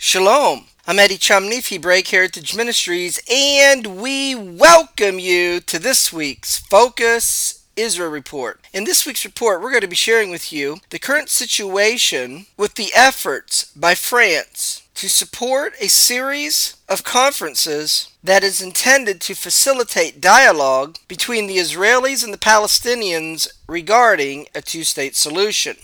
Shalom. I'm Eddie Chumney, Hebraic Heritage Ministries, and we welcome you to this week's Focus Israel Report. In this week's report, we're going to be sharing with you the current situation with the efforts by France to support a series of conferences that is intended to facilitate dialogue between the Israelis and the Palestinians regarding a two state solution.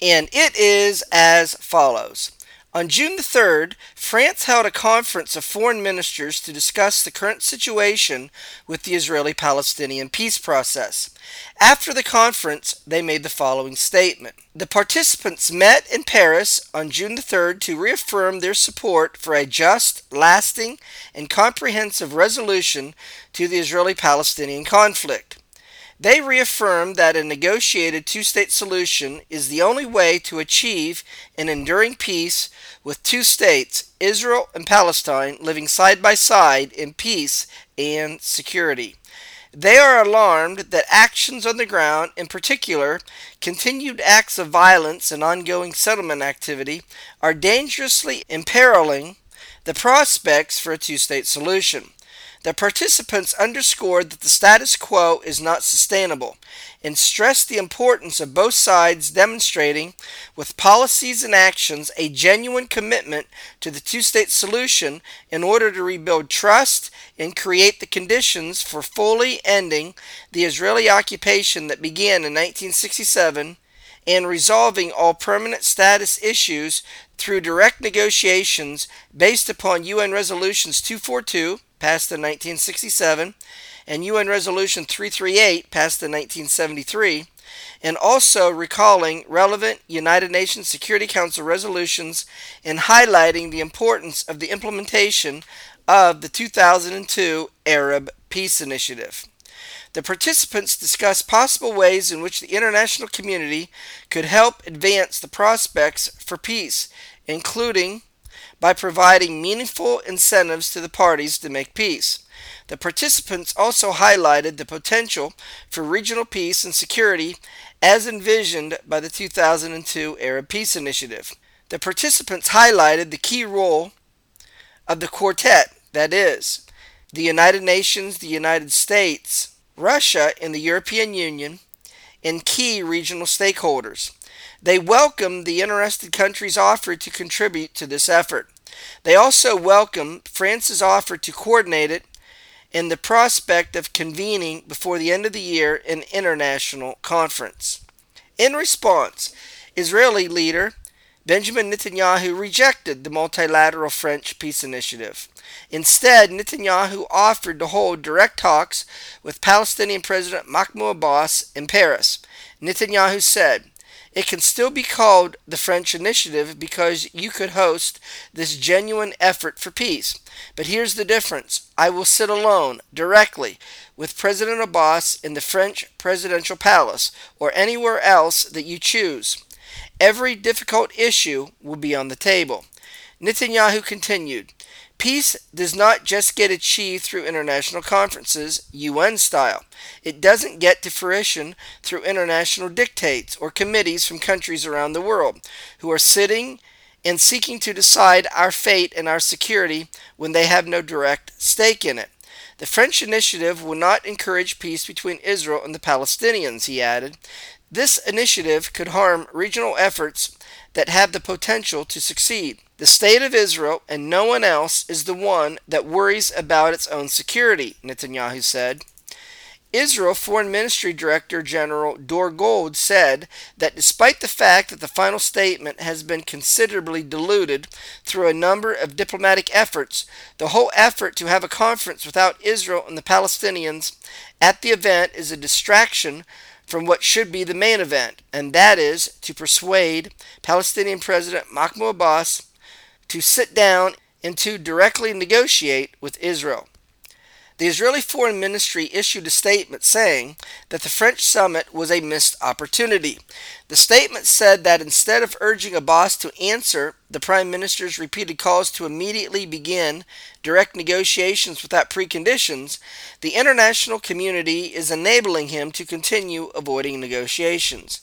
And it is as follows. On June the 3rd, France held a conference of foreign ministers to discuss the current situation with the Israeli Palestinian peace process. After the conference, they made the following statement The participants met in Paris on June the 3rd to reaffirm their support for a just, lasting, and comprehensive resolution to the Israeli Palestinian conflict. They reaffirmed that a negotiated two state solution is the only way to achieve an enduring peace with two states, Israel and Palestine, living side by side in peace and security. They are alarmed that actions on the ground, in particular continued acts of violence and ongoing settlement activity, are dangerously imperiling the prospects for a two state solution. The participants underscored that the status quo is not sustainable and stressed the importance of both sides demonstrating, with policies and actions, a genuine commitment to the two state solution in order to rebuild trust and create the conditions for fully ending the Israeli occupation that began in 1967 and resolving all permanent status issues through direct negotiations based upon UN Resolutions 242 passed in 1967, and UN Resolution 338, passed in 1973, and also recalling relevant United Nations Security Council resolutions and highlighting the importance of the implementation of the 2002 Arab Peace Initiative. The participants discussed possible ways in which the international community could help advance the prospects for peace, including by providing meaningful incentives to the parties to make peace. The participants also highlighted the potential for regional peace and security as envisioned by the 2002 Arab Peace Initiative. The participants highlighted the key role of the quartet that is, the United Nations, the United States, Russia, and the European Union, and key regional stakeholders. They welcomed the interested countries' offer to contribute to this effort. They also welcomed France's offer to coordinate it and the prospect of convening before the end of the year an international conference. In response, Israeli leader Benjamin Netanyahu rejected the multilateral French peace initiative. Instead, Netanyahu offered to hold direct talks with Palestinian President Mahmoud Abbas in Paris. Netanyahu said, it can still be called the French initiative because you could host this genuine effort for peace. But here's the difference I will sit alone, directly, with President Abbas in the French presidential palace or anywhere else that you choose. Every difficult issue will be on the table. Netanyahu continued Peace does not just get achieved through international conferences, UN style. It doesn't get to fruition through international dictates or committees from countries around the world who are sitting and seeking to decide our fate and our security when they have no direct stake in it. The French initiative will not encourage peace between Israel and the Palestinians, he added. This initiative could harm regional efforts that have the potential to succeed. The state of Israel and no one else is the one that worries about its own security, Netanyahu said. Israel Foreign Ministry Director General Dore Gold said that despite the fact that the final statement has been considerably diluted through a number of diplomatic efforts, the whole effort to have a conference without Israel and the Palestinians at the event is a distraction from what should be the main event, and that is to persuade Palestinian President Mahmoud Abbas to sit down and to directly negotiate with Israel. The Israeli Foreign Ministry issued a statement saying that the French summit was a missed opportunity. The statement said that instead of urging Abbas to answer the Prime Minister's repeated calls to immediately begin direct negotiations without preconditions, the international community is enabling him to continue avoiding negotiations.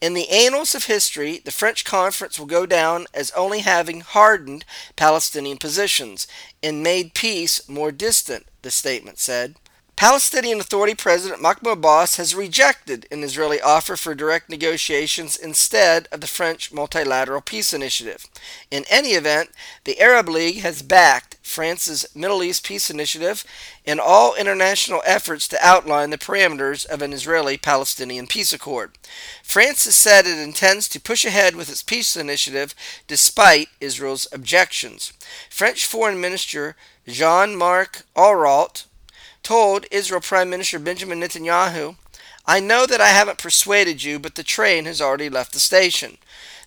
In the annals of history, the French conference will go down as only having hardened Palestinian positions and made peace more distant, the statement said. Palestinian Authority President Mahmoud Abbas has rejected an Israeli offer for direct negotiations instead of the French multilateral peace initiative. In any event, the Arab League has backed France's Middle East Peace Initiative in all international efforts to outline the parameters of an Israeli Palestinian peace accord. France has said it intends to push ahead with its peace initiative despite Israel's objections. French Foreign Minister Jean Marc Ayrault told Israel Prime Minister Benjamin Netanyahu, I know that I haven't persuaded you, but the train has already left the station.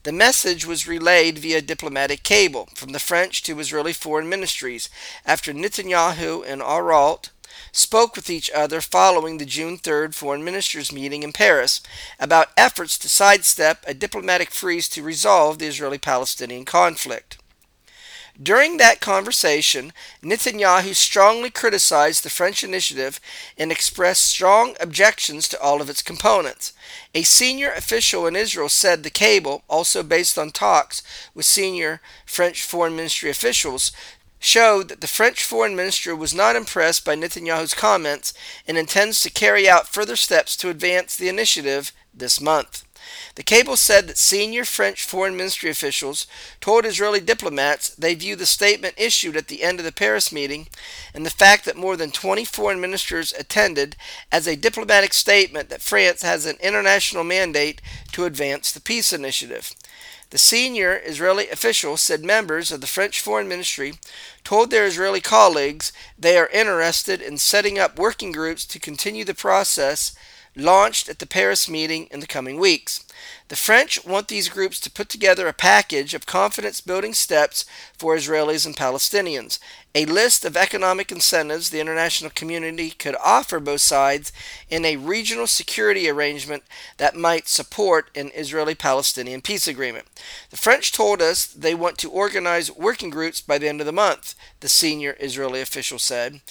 The message was relayed via diplomatic cable from the French to Israeli foreign ministries after Netanyahu and Ayrault spoke with each other following the June 3rd foreign ministers meeting in Paris about efforts to sidestep a diplomatic freeze to resolve the Israeli Palestinian conflict. During that conversation, Netanyahu strongly criticized the French initiative and expressed strong objections to all of its components. A senior official in Israel said the cable, also based on talks with senior French foreign ministry officials, showed that the French foreign minister was not impressed by Netanyahu's comments and intends to carry out further steps to advance the initiative this month. The cable said that senior French foreign ministry officials told Israeli diplomats they view the statement issued at the end of the Paris meeting and the fact that more than 20 foreign ministers attended as a diplomatic statement that France has an international mandate to advance the peace initiative. The senior Israeli official said members of the French Foreign Ministry told their Israeli colleagues they are interested in setting up working groups to continue the process launched at the Paris meeting in the coming weeks. The French want these groups to put together a package of confidence building steps for Israelis and Palestinians, a list of economic incentives the international community could offer both sides in a regional security arrangement that might support an Israeli Palestinian peace agreement. The French told us they want to organize working groups by the end of the month, the senior Israeli official said.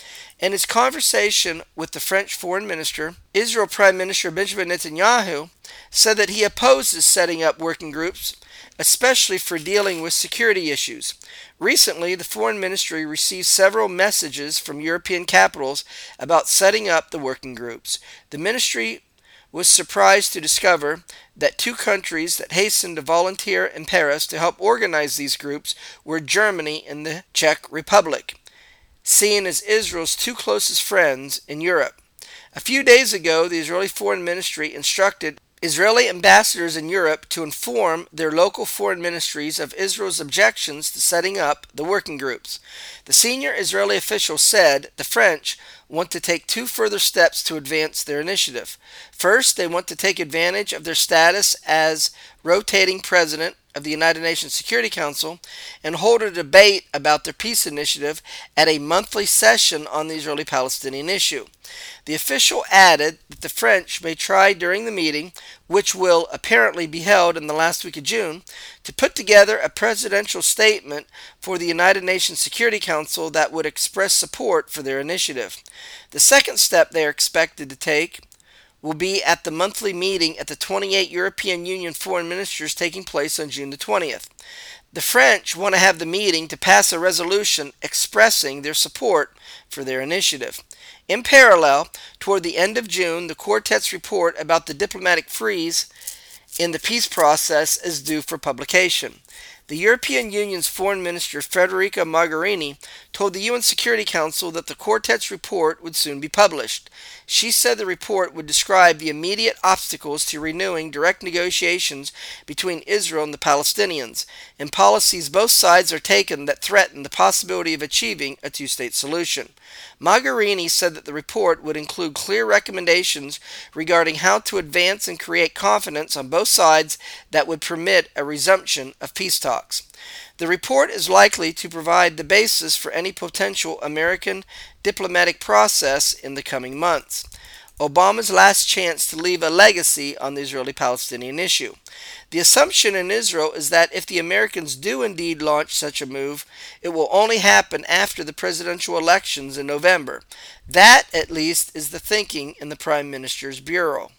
In his conversation with the French foreign minister, Israel Prime Minister Benjamin Netanyahu said that he opposes setting up working groups especially for dealing with security issues. Recently, the Foreign Ministry received several messages from European capitals about setting up the working groups. The ministry was surprised to discover that two countries that hastened to volunteer in Paris to help organize these groups were Germany and the Czech Republic, seen as Israel's two closest friends in Europe. A few days ago, the Israeli Foreign Ministry instructed Israeli ambassadors in Europe to inform their local foreign ministries of Israel's objections to setting up the working groups. The senior Israeli official said the French want to take two further steps to advance their initiative. First, they want to take advantage of their status as rotating president of the United Nations Security Council and hold a debate about their peace initiative at a monthly session on the Israeli Palestinian issue. The official added that the French may try during the meeting, which will apparently be held in the last week of June, to put together a presidential statement for the United Nations Security Council that would express support for their initiative. The second step they are expected to take will be at the monthly meeting at the 28 European Union foreign ministers taking place on June the 20th. The French want to have the meeting to pass a resolution expressing their support for their initiative. In parallel, toward the end of June, the quartet's report about the diplomatic freeze in the peace process is due for publication. The European Union's Foreign Minister Federica Mogherini told the UN Security Council that the quartet's report would soon be published. She said the report would describe the immediate obstacles to renewing direct negotiations between Israel and the Palestinians, and policies both sides are taking that threaten the possibility of achieving a two state solution. Mogherini said that the report would include clear recommendations regarding how to advance and create confidence on both sides that would permit a resumption of peace talks. The report is likely to provide the basis for any potential American diplomatic process in the coming months. Obama's last chance to leave a legacy on the Israeli Palestinian issue. The assumption in Israel is that if the Americans do indeed launch such a move, it will only happen after the presidential elections in November. That, at least, is the thinking in the Prime Minister's Bureau.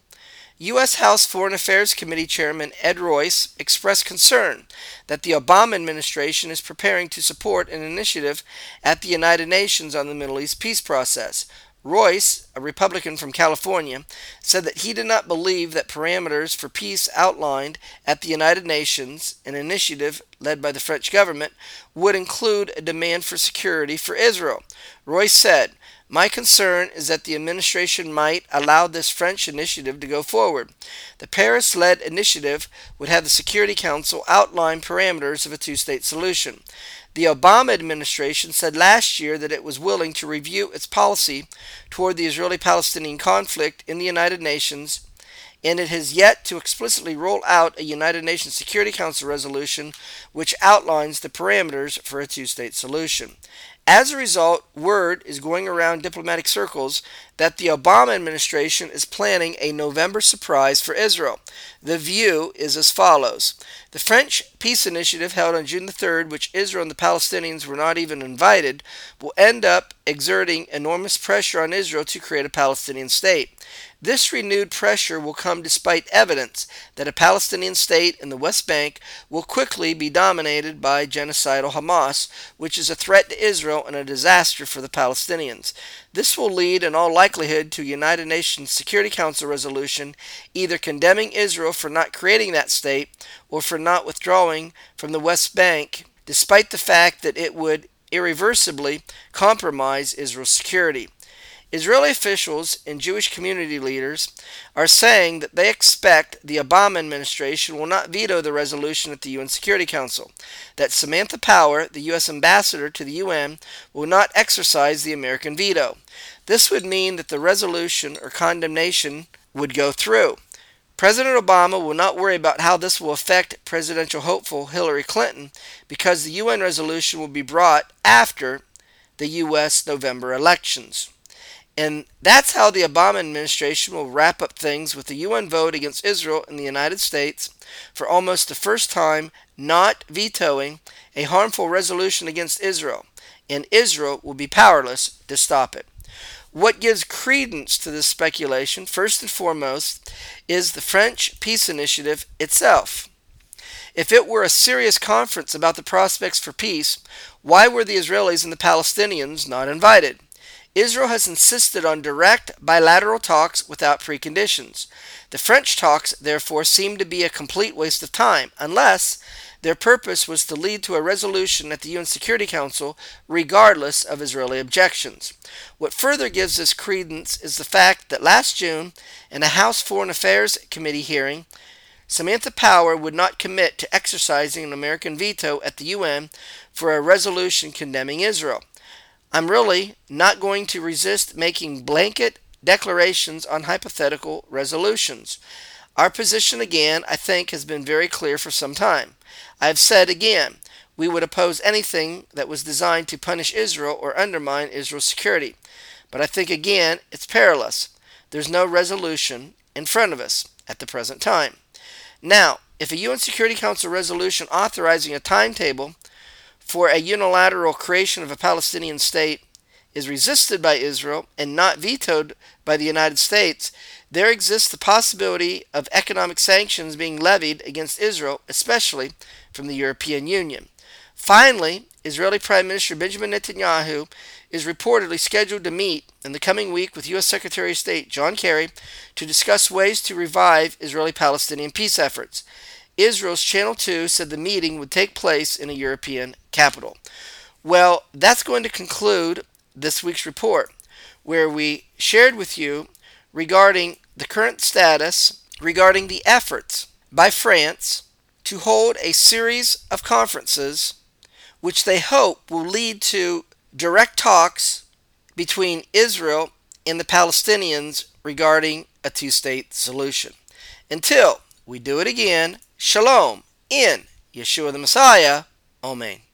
U.S. House Foreign Affairs Committee Chairman Ed Royce expressed concern that the Obama administration is preparing to support an initiative at the United Nations on the Middle East peace process, Royce, a Republican from California, said that he did not believe that parameters for peace outlined at the United Nations, an initiative led by the French government, would include a demand for security for Israel. Royce said, my concern is that the administration might allow this French initiative to go forward. The Paris led initiative would have the Security Council outline parameters of a two state solution. The Obama administration said last year that it was willing to review its policy toward the Israeli Palestinian conflict in the United Nations, and it has yet to explicitly roll out a United Nations Security Council resolution which outlines the parameters for a two state solution. As a result, word is going around diplomatic circles that the Obama administration is planning a November surprise for Israel. The view is as follows The French peace initiative held on June the 3rd, which Israel and the Palestinians were not even invited, will end up exerting enormous pressure on Israel to create a Palestinian state. This renewed pressure will come despite evidence that a Palestinian state in the West Bank will quickly be dominated by genocidal Hamas, which is a threat to Israel and a disaster for the Palestinians. This will lead, in all likelihood, to a United Nations Security Council resolution either condemning Israel for not creating that state or for not withdrawing from the West Bank, despite the fact that it would irreversibly compromise Israel's security. Israeli officials and Jewish community leaders are saying that they expect the Obama administration will not veto the resolution at the UN Security Council, that Samantha Power, the U.S. ambassador to the UN, will not exercise the American veto. This would mean that the resolution or condemnation would go through. President Obama will not worry about how this will affect presidential hopeful Hillary Clinton because the UN resolution will be brought after the U.S. November elections. And that's how the Obama administration will wrap up things with the UN vote against Israel in the United States for almost the first time not vetoing a harmful resolution against Israel, and Israel will be powerless to stop it. What gives credence to this speculation, first and foremost, is the French peace initiative itself. If it were a serious conference about the prospects for peace, why were the Israelis and the Palestinians not invited? Israel has insisted on direct bilateral talks without preconditions. The French talks, therefore, seem to be a complete waste of time, unless their purpose was to lead to a resolution at the UN Security Council, regardless of Israeli objections. What further gives this credence is the fact that last June, in a House Foreign Affairs Committee hearing, Samantha Power would not commit to exercising an American veto at the UN for a resolution condemning Israel. I'm really not going to resist making blanket declarations on hypothetical resolutions. Our position, again, I think, has been very clear for some time. I have said again, we would oppose anything that was designed to punish Israel or undermine Israel's security. But I think, again, it's perilous. There's no resolution in front of us at the present time. Now, if a UN Security Council resolution authorizing a timetable for a unilateral creation of a Palestinian state is resisted by Israel and not vetoed by the United States, there exists the possibility of economic sanctions being levied against Israel, especially from the European Union. Finally, Israeli Prime Minister Benjamin Netanyahu is reportedly scheduled to meet in the coming week with U.S. Secretary of State John Kerry to discuss ways to revive Israeli Palestinian peace efforts. Israel's Channel 2 said the meeting would take place in a European capital. Well, that's going to conclude this week's report, where we shared with you regarding the current status regarding the efforts by France to hold a series of conferences which they hope will lead to direct talks between Israel and the Palestinians regarding a two state solution. Until we do it again, Shalom in Yeshua the Messiah Amen.